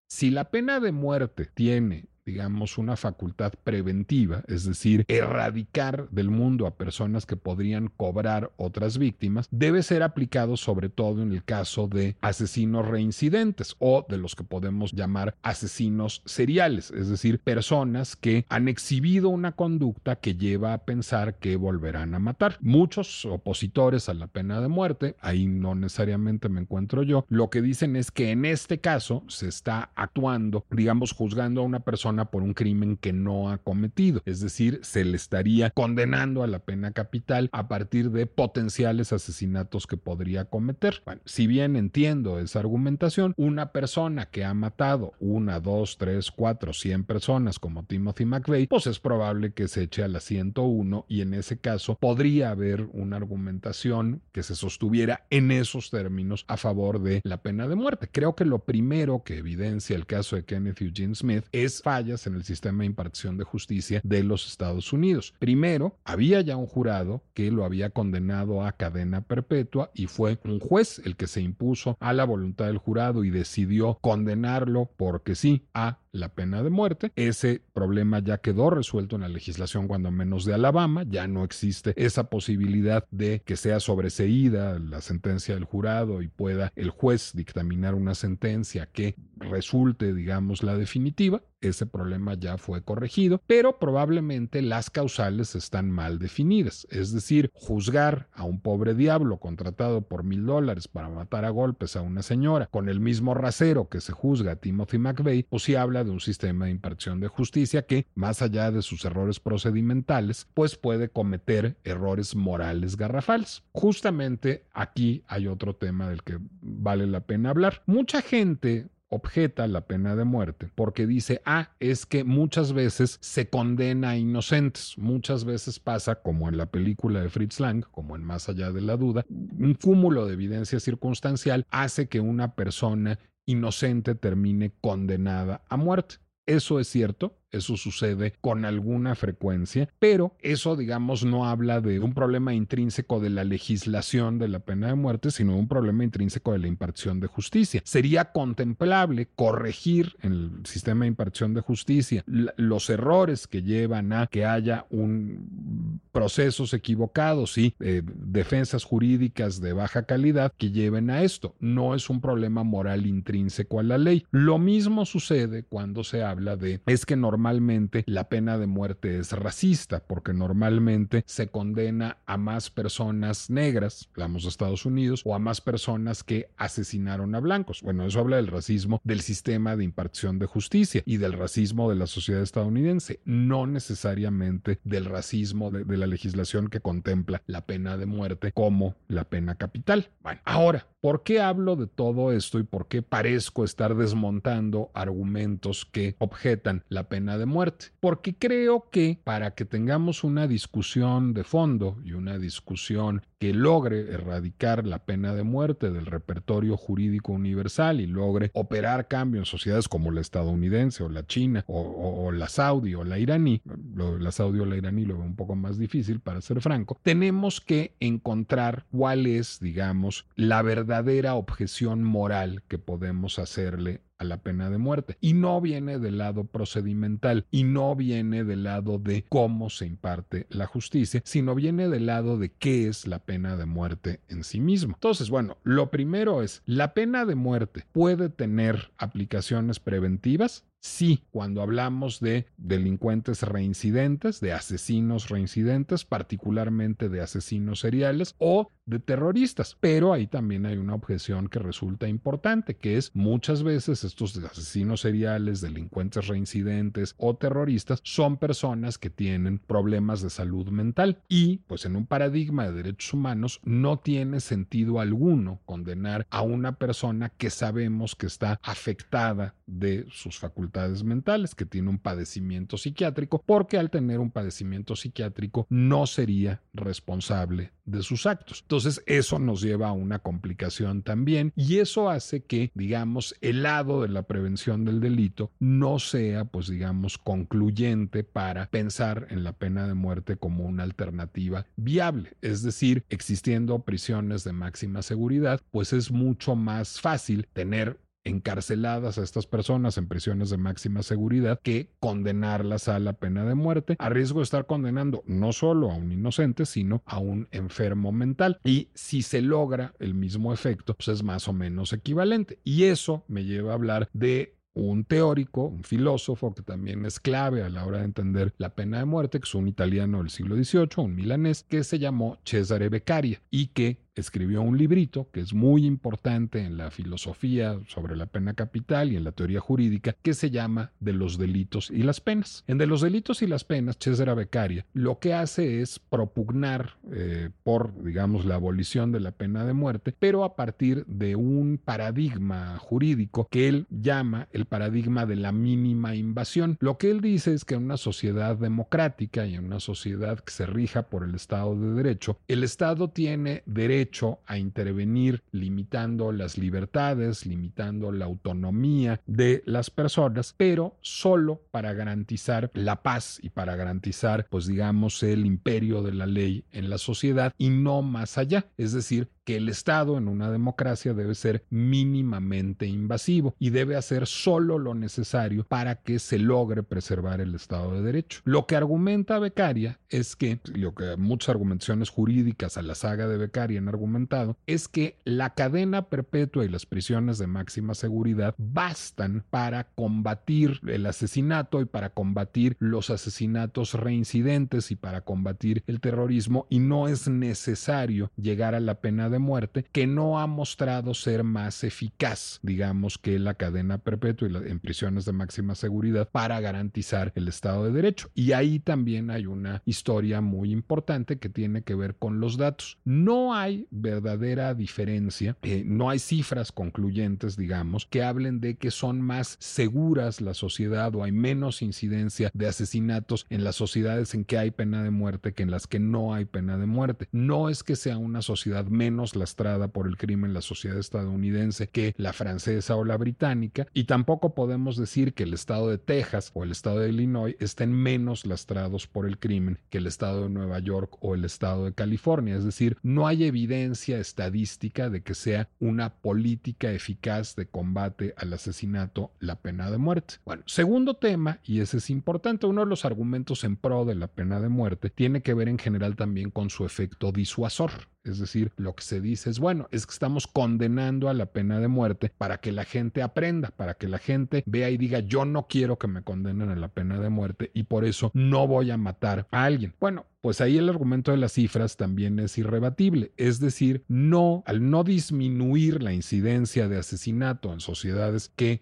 si la pena de muerte tiene digamos, una facultad preventiva, es decir, erradicar del mundo a personas que podrían cobrar otras víctimas, debe ser aplicado sobre todo en el caso de asesinos reincidentes o de los que podemos llamar asesinos seriales, es decir, personas que han exhibido una conducta que lleva a pensar que volverán a matar. Muchos opositores a la pena de muerte, ahí no necesariamente me encuentro yo, lo que dicen es que en este caso se está actuando, digamos, juzgando a una persona por un crimen que no ha cometido. Es decir, se le estaría condenando a la pena capital a partir de potenciales asesinatos que podría cometer. Bueno, si bien entiendo esa argumentación, una persona que ha matado una, dos, tres, cuatro, cien personas como Timothy McVeigh, pues es probable que se eche a la 101 y en ese caso podría haber una argumentación que se sostuviera en esos términos a favor de la pena de muerte. Creo que lo primero que evidencia el caso de Kenneth Eugene Smith es en el sistema de impartición de justicia de los Estados Unidos. Primero, había ya un jurado que lo había condenado a cadena perpetua y fue un juez el que se impuso a la voluntad del jurado y decidió condenarlo porque sí a la pena de muerte. Ese problema ya quedó resuelto en la legislación cuando menos de Alabama, ya no existe esa posibilidad de que sea sobreseída la sentencia del jurado y pueda el juez dictaminar una sentencia que resulte, digamos, la definitiva. Ese problema ya fue corregido, pero probablemente las causales están mal definidas. Es decir, juzgar a un pobre diablo contratado por mil dólares para matar a golpes a una señora con el mismo rasero que se juzga a Timothy McVeigh, pues si habla de un sistema de impartición de justicia que, más allá de sus errores procedimentales, pues puede cometer errores morales garrafales. Justamente aquí hay otro tema del que vale la pena hablar. Mucha gente objeta la pena de muerte porque dice, ah, es que muchas veces se condena a inocentes, muchas veces pasa como en la película de Fritz Lang, como en Más allá de la duda, un cúmulo de evidencia circunstancial hace que una persona inocente termine condenada a muerte. Eso es cierto, eso sucede con alguna frecuencia, pero eso, digamos, no habla de un problema intrínseco de la legislación de la pena de muerte, sino un problema intrínseco de la impartición de justicia. Sería contemplable corregir en el sistema de impartición de justicia los errores que llevan a que haya un procesos equivocados y eh, defensas jurídicas de baja calidad que lleven a esto. No es un problema moral intrínseco a la ley. Lo mismo sucede cuando se habla de es que normalmente normalmente la pena de muerte es racista, porque normalmente se condena a más personas negras, hablamos de Estados Unidos, o a más personas que asesinaron a blancos. Bueno, eso habla del racismo del sistema de impartición de justicia y del racismo de la sociedad estadounidense, no necesariamente del racismo de, de la legislación que contempla la pena de muerte como la pena capital. Bueno, ahora, ¿Por qué hablo de todo esto y por qué parezco estar desmontando argumentos que objetan la pena de muerte? Porque creo que para que tengamos una discusión de fondo y una discusión que logre erradicar la pena de muerte del repertorio jurídico universal y logre operar cambio en sociedades como la estadounidense o la china o, la saudí o la iraní, la saudí o la iraní lo veo un poco más difícil para ser franco, tenemos que encontrar cuál es, digamos, la verdad verdadera objeción moral que podemos hacerle a la pena de muerte. Y no viene del lado procedimental y no viene del lado de cómo se imparte la justicia, sino viene del lado de qué es la pena de muerte en sí mismo. Entonces, bueno, lo primero es, la pena de muerte puede tener aplicaciones preventivas. Sí, cuando hablamos de delincuentes reincidentes, de asesinos reincidentes, particularmente de asesinos seriales o de terroristas. Pero ahí también hay una objeción que resulta importante, que es muchas veces estos asesinos seriales, delincuentes reincidentes o terroristas son personas que tienen problemas de salud mental y pues en un paradigma de derechos humanos no tiene sentido alguno condenar a una persona que sabemos que está afectada de sus facultades mentales, que tiene un padecimiento psiquiátrico, porque al tener un padecimiento psiquiátrico no sería responsable de sus actos. Entonces eso nos lleva a una complicación también y eso hace que, digamos, el lado de la prevención del delito no sea, pues digamos, concluyente para pensar en la pena de muerte como una alternativa viable. Es decir, existiendo prisiones de máxima seguridad, pues es mucho más fácil tener encarceladas a estas personas en prisiones de máxima seguridad que condenarlas a la pena de muerte, a riesgo de estar condenando no solo a un inocente, sino a un enfermo mental. Y si se logra el mismo efecto, pues es más o menos equivalente. Y eso me lleva a hablar de un teórico, un filósofo que también es clave a la hora de entender la pena de muerte, que es un italiano del siglo XVIII, un milanés, que se llamó Cesare Beccaria y que escribió un librito que es muy importante en la filosofía sobre la pena capital y en la teoría jurídica que se llama De los delitos y las penas. En De los delitos y las penas, Cesare Beccaria lo que hace es propugnar eh, por, digamos, la abolición de la pena de muerte, pero a partir de un paradigma jurídico que él llama el paradigma de la mínima invasión. Lo que él dice es que en una sociedad democrática y en una sociedad que se rija por el Estado de Derecho, el Estado tiene derecho a intervenir limitando las libertades, limitando la autonomía de las personas, pero solo para garantizar la paz y para garantizar, pues digamos, el imperio de la ley en la sociedad y no más allá. Es decir, el Estado en una democracia debe ser mínimamente invasivo y debe hacer solo lo necesario para que se logre preservar el Estado de Derecho. Lo que argumenta Becaria es que, lo que muchas argumentaciones jurídicas a la saga de Becaria han argumentado, es que la cadena perpetua y las prisiones de máxima seguridad bastan para combatir el asesinato y para combatir los asesinatos reincidentes y para combatir el terrorismo y no es necesario llegar a la pena de muerte que no ha mostrado ser más eficaz, digamos, que la cadena perpetua y en prisiones de máxima seguridad para garantizar el Estado de Derecho. Y ahí también hay una historia muy importante que tiene que ver con los datos. No hay verdadera diferencia, eh, no hay cifras concluyentes, digamos, que hablen de que son más seguras la sociedad o hay menos incidencia de asesinatos en las sociedades en que hay pena de muerte que en las que no hay pena de muerte. No es que sea una sociedad menos lastrada por el crimen la sociedad estadounidense que la francesa o la británica y tampoco podemos decir que el estado de Texas o el estado de Illinois estén menos lastrados por el crimen que el estado de Nueva York o el estado de California. Es decir, no hay evidencia estadística de que sea una política eficaz de combate al asesinato la pena de muerte. Bueno, segundo tema, y ese es importante, uno de los argumentos en pro de la pena de muerte tiene que ver en general también con su efecto disuasor. Es decir, lo que se dice es, bueno, es que estamos condenando a la pena de muerte para que la gente aprenda, para que la gente vea y diga, yo no quiero que me condenen a la pena de muerte y por eso no voy a matar a alguien. Bueno, pues ahí el argumento de las cifras también es irrebatible. Es decir, no, al no disminuir la incidencia de asesinato en sociedades que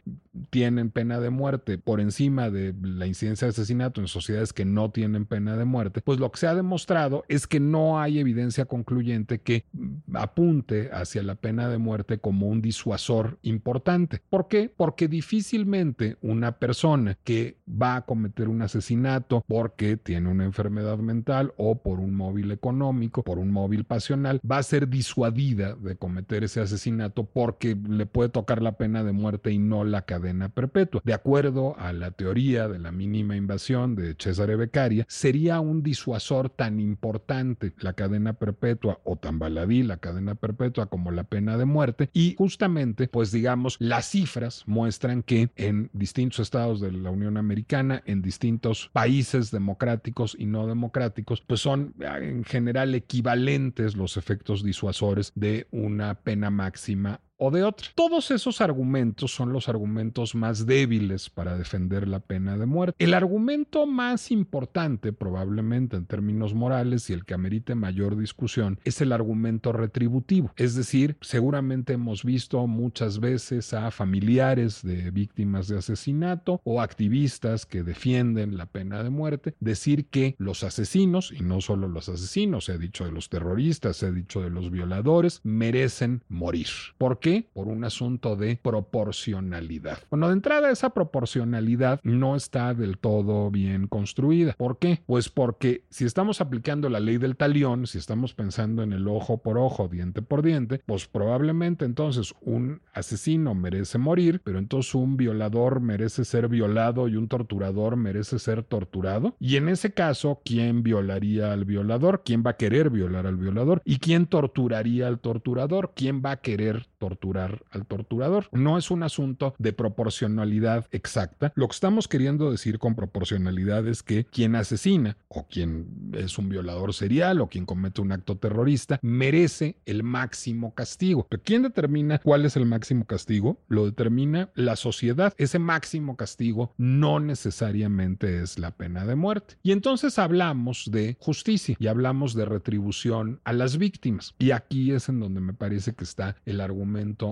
tienen pena de muerte por encima de la incidencia de asesinato en sociedades que no tienen pena de muerte, pues lo que se ha demostrado es que no hay evidencia concluyente que apunte hacia la pena de muerte como un disuasor importante. ¿Por qué? Porque difícilmente una persona que va a cometer un asesinato porque tiene una enfermedad mental o por un móvil económico, por un móvil pasional, va a ser disuadida de cometer ese asesinato porque le puede tocar la pena de muerte y no la cadena perpetua. De acuerdo a la teoría de la mínima invasión de Cesare Beccaria, sería un disuasor tan importante la cadena perpetua o tan baladí la cadena perpetua como la pena de muerte y justamente pues digamos las cifras muestran que en distintos estados de la Unión Americana, en distintos países democráticos y no democráticos, pues son ah, en general equivalentes los efectos disuasores de una pena máxima o de otra. Todos esos argumentos son los argumentos más débiles para defender la pena de muerte. El argumento más importante, probablemente en términos morales y el que amerite mayor discusión, es el argumento retributivo. Es decir, seguramente hemos visto muchas veces a familiares de víctimas de asesinato o activistas que defienden la pena de muerte decir que los asesinos, y no solo los asesinos, he dicho de los terroristas, he dicho de los violadores, merecen morir. ¿Por qué? Por un asunto de proporcionalidad. Bueno, de entrada esa proporcionalidad no está del todo bien construida. ¿Por qué? Pues porque si estamos aplicando la ley del talión, si estamos pensando en el ojo por ojo, diente por diente, pues probablemente entonces un asesino merece morir, pero entonces un violador merece ser violado y un torturador merece ser torturado. Y en ese caso, ¿quién violaría al violador? ¿Quién va a querer violar al violador? ¿Y quién torturaría al torturador? ¿Quién va a querer torturar al torturador. No es un asunto de proporcionalidad exacta. Lo que estamos queriendo decir con proporcionalidad es que quien asesina o quien es un violador serial o quien comete un acto terrorista merece el máximo castigo. Pero ¿quién determina cuál es el máximo castigo? Lo determina la sociedad. Ese máximo castigo no necesariamente es la pena de muerte. Y entonces hablamos de justicia y hablamos de retribución a las víctimas. Y aquí es en donde me parece que está el argumento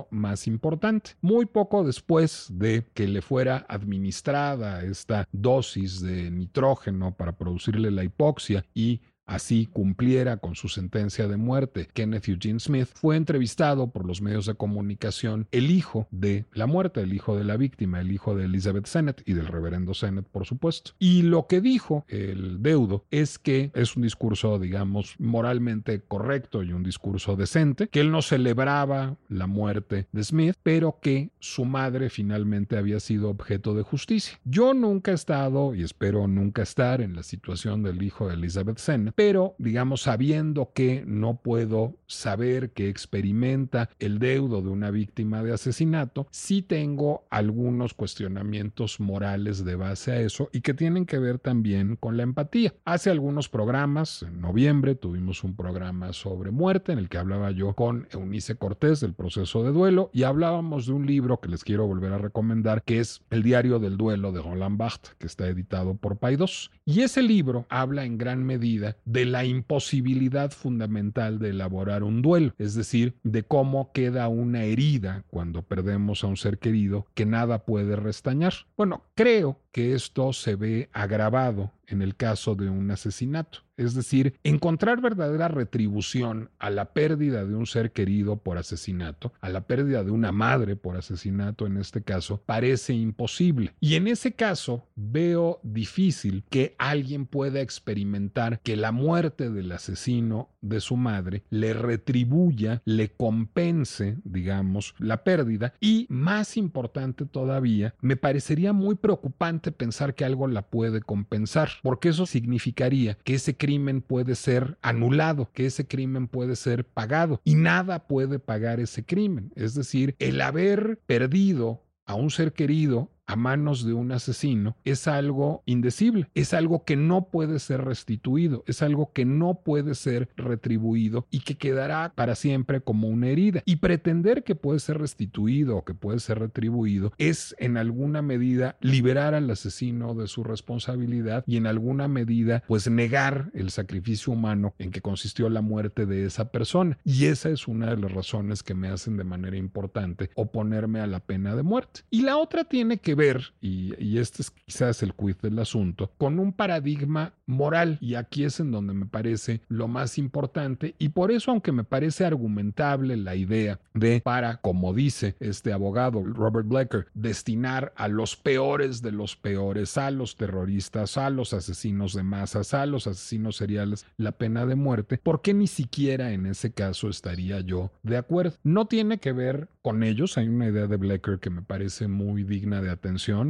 más importante. Muy poco después de que le fuera administrada esta dosis de nitrógeno para producirle la hipoxia y así cumpliera con su sentencia de muerte. Kenneth Eugene Smith fue entrevistado por los medios de comunicación el hijo de la muerte, el hijo de la víctima, el hijo de Elizabeth Sennett y del reverendo Sennett, por supuesto. Y lo que dijo el deudo es que es un discurso, digamos, moralmente correcto y un discurso decente, que él no celebraba la muerte de Smith, pero que su madre finalmente había sido objeto de justicia. Yo nunca he estado, y espero nunca estar, en la situación del hijo de Elizabeth Sennett, pero digamos sabiendo que no puedo saber que experimenta el deudo de una víctima de asesinato, sí tengo algunos cuestionamientos morales de base a eso y que tienen que ver también con la empatía. Hace algunos programas, en noviembre tuvimos un programa sobre muerte en el que hablaba yo con Eunice Cortés del proceso de duelo y hablábamos de un libro que les quiero volver a recomendar que es El diario del duelo de Roland Barthes que está editado por Paidós. Y ese libro habla en gran medida de la imposibilidad fundamental de elaborar un duelo, es decir, de cómo queda una herida cuando perdemos a un ser querido que nada puede restañar. Bueno, creo que esto se ve agravado en el caso de un asesinato. Es decir, encontrar verdadera retribución a la pérdida de un ser querido por asesinato, a la pérdida de una madre por asesinato en este caso, parece imposible. Y en ese caso veo difícil que alguien pueda experimentar que la muerte del asesino de su madre le retribuya, le compense, digamos, la pérdida. Y más importante todavía, me parecería muy preocupante pensar que algo la puede compensar, porque eso significaría que ese crimen puede ser anulado, que ese crimen puede ser pagado y nada puede pagar ese crimen. Es decir, el haber perdido a un ser querido a manos de un asesino es algo indecible, es algo que no puede ser restituido, es algo que no puede ser retribuido y que quedará para siempre como una herida. Y pretender que puede ser restituido o que puede ser retribuido es en alguna medida liberar al asesino de su responsabilidad y en alguna medida pues negar el sacrificio humano en que consistió la muerte de esa persona. Y esa es una de las razones que me hacen de manera importante oponerme a la pena de muerte. Y la otra tiene que ver, y, este es quizás el quiz del asunto, con un paradigma moral. Y aquí es en donde me parece lo más importante. Y por eso, aunque me parece argumentable la idea de para, como dice este abogado Robert Blecker, destinar a los peores de los peores, a los terroristas, a los asesinos de masas, a los asesinos seriales, la pena de muerte, ¿por qué ni siquiera en ese caso estaría yo de acuerdo? No tiene que ver con ellos. Hay una idea de Blecker que me parece muy digna de atención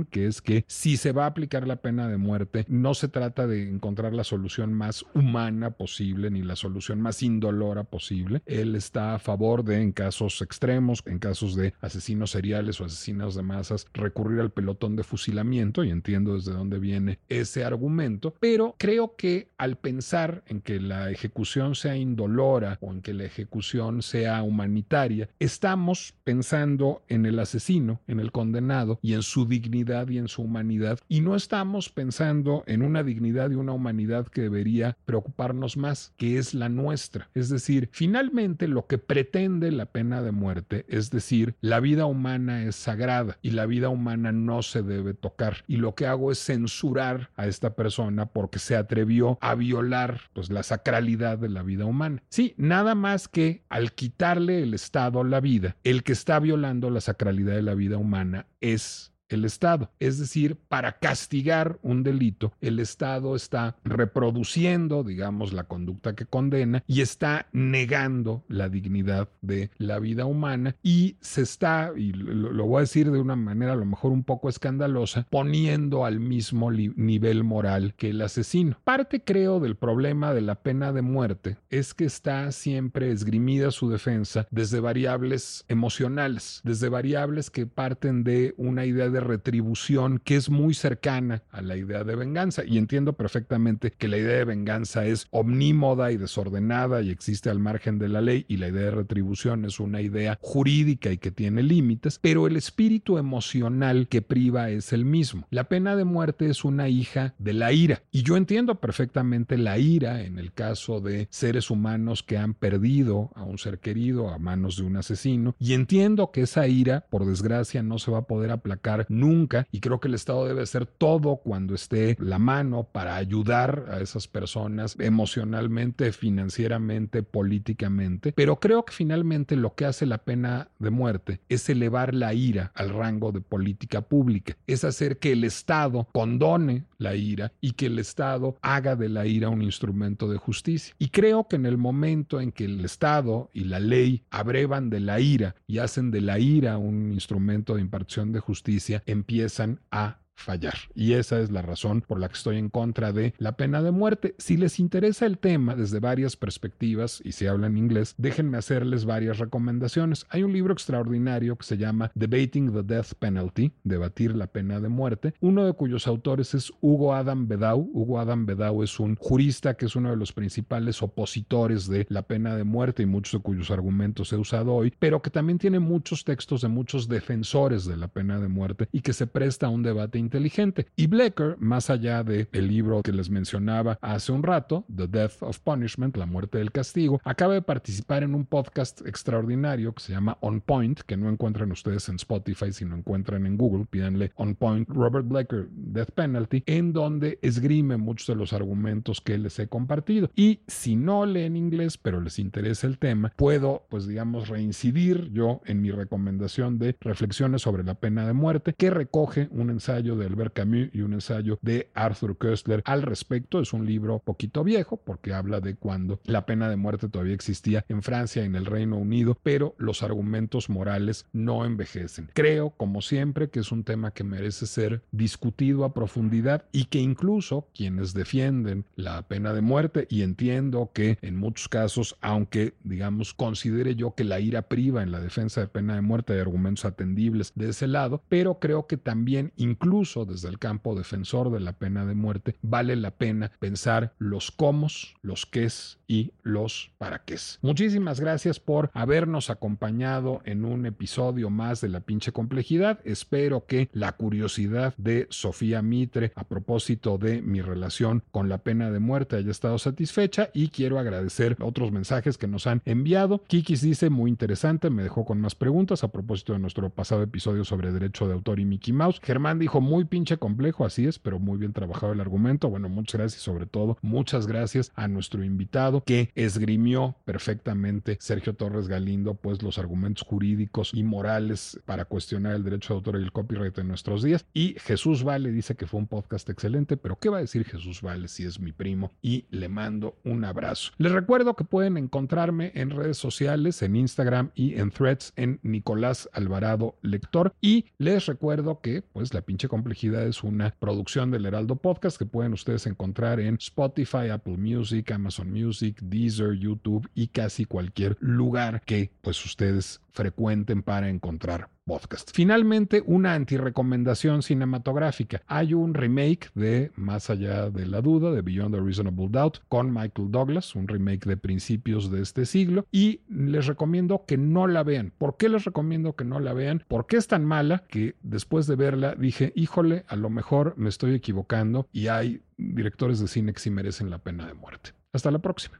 que es que si se va a aplicar la pena de muerte, no se trata de encontrar la solución más humana posible ni la solución más indolora posible. Él está a favor de, en casos extremos, en casos de asesinos seriales o asesinos de masas, recurrir al pelotón de fusilamiento, y entiendo desde dónde viene ese argumento, pero creo que al pensar en que la ejecución sea indolora o en que la ejecución sea humanitaria, estamos pensando en el asesino, en el condenado y en su dignidad y en su humanidad. Y no estamos pensando en una dignidad y una humanidad que debería preocuparnos más, que es la nuestra. Es decir, finalmente lo que pretende la pena de muerte, es decir, la vida humana es sagrada y la vida humana no se debe tocar. Y lo que hago es censurar a esta persona porque se atrevió a violar pues, la sacralidad de la vida humana. Sí, nada más que al quitarle el Estado la vida, el que está violando la sacralidad de la vida humana es el Estado. Es decir, para castigar un delito, el Estado está reproduciendo, digamos, la conducta que condena y está negando la dignidad de la vida humana y se está, y lo, voy a decir de una manera a lo mejor un poco escandalosa, poniendo al mismo nivel moral que el asesino. Parte, creo, del problema de la pena de muerte es que está siempre esgrimida su defensa desde variables emocionales, desde variables que parten de una idea de retribución que es muy cercana a la idea de venganza. Y entiendo perfectamente que la idea de venganza es omnímoda y desordenada y existe al margen de la ley y la idea de retribución es una idea jurídica y que tiene límites, pero el espíritu emocional que priva es el mismo. La pena de muerte es una hija de la ira y yo entiendo perfectamente la ira en el caso de seres humanos que han perdido a un ser querido a manos de un asesino y entiendo que esa ira, por desgracia, no se va a poder aplacar nunca y creo que el Estado debe hacer todo cuando esté la mano para ayudar a esas personas emocionalmente, financieramente, políticamente, pero creo que finalmente lo que hace la pena de muerte es elevar la ira al rango de política pública, es hacer que el Estado condone la ira y que el Estado haga de la ira un instrumento de justicia. Y creo que en el momento en que el Estado y la ley abrevan de la ira y hacen de la ira un instrumento de impartición de justicia, empiezan a fallar. Y esa es la razón por la que estoy en contra de la pena de muerte. Si les interesa el tema desde varias perspectivas y si hablan inglés, déjenme hacerles varias recomendaciones. Hay un libro extraordinario que se llama Debating the Death Penalty, debatir la pena de muerte, uno de cuyos autores es Hugo Adam Bedau. Hugo Adam Bedau es un jurista que es uno de los principales opositores de la pena de muerte y muchos de cuyos argumentos he usado hoy, pero que también tiene muchos textos de muchos defensores de la pena de muerte y que se presta a un debate inteligente. Y Blecker, más allá del el libro que les mencionaba hace un rato, The Death of Punishment, La muerte del castigo, acaba de participar en un podcast extraordinario que se llama On Point, que no encuentran ustedes en Spotify, sino encuentran en Google, pídanle On Point Robert Blecker Death Penalty, en donde esgrime muchos de los argumentos que les he compartido. Y si no leen inglés, pero les interesa el tema, puedo, pues digamos, reincidir yo en mi recomendación de reflexiones sobre la pena de muerte, que recoge un ensayo de Albert Camus y un ensayo de Arthur Koestler al respecto. Es un libro poquito viejo porque habla de cuando la pena de muerte todavía existía en Francia y en el Reino Unido, pero los argumentos morales no envejecen. Creo, como siempre, que es un tema que merece ser discutido a profundidad y que incluso quienes defienden la pena de muerte, y entiendo que en muchos casos, aunque digamos considere yo que la ira priva en la defensa de pena de muerte hay argumentos atendibles de ese lado, pero creo que también incluso desde el campo defensor de la pena de muerte vale la pena pensar los cómo, los qués y los para qué. Muchísimas gracias por habernos acompañado en un episodio más de la pinche complejidad. Espero que la curiosidad de Sofía Mitre a propósito de mi relación con la pena de muerte haya estado satisfecha y quiero agradecer otros mensajes que nos han enviado. Kikis dice muy interesante, me dejó con más preguntas a propósito de nuestro pasado episodio sobre derecho de autor y Mickey Mouse. Germán dijo muy pinche complejo, así es, pero muy bien trabajado el argumento. Bueno, muchas gracias sobre todo, muchas gracias a nuestro invitado que esgrimió perfectamente Sergio Torres Galindo, pues los argumentos jurídicos y morales para cuestionar el derecho de autor y el copyright en nuestros días. Y Jesús Vale dice que fue un podcast excelente, pero ¿qué va a decir Jesús Vale si es mi primo? Y le mando un abrazo. Les recuerdo que pueden encontrarme en redes sociales, en Instagram y en threads en Nicolás Alvarado Lector. Y les recuerdo que pues la pinche complejidad es una producción del Heraldo Podcast que pueden ustedes encontrar en Spotify, Apple Music, Amazon Music, Deezer, YouTube y casi cualquier lugar que pues ustedes frecuenten para encontrar podcast. Finalmente, una antirecomendación cinematográfica. Hay un remake de Más allá de la duda, de Beyond a Reasonable Doubt, con Michael Douglas, un remake de principios de este siglo, y les recomiendo que no la vean. ¿Por qué les recomiendo que no la vean? Porque es tan mala que después de verla dije, híjole, a lo mejor me estoy equivocando y hay directores de cine que sí merecen la pena de muerte. Hasta la próxima.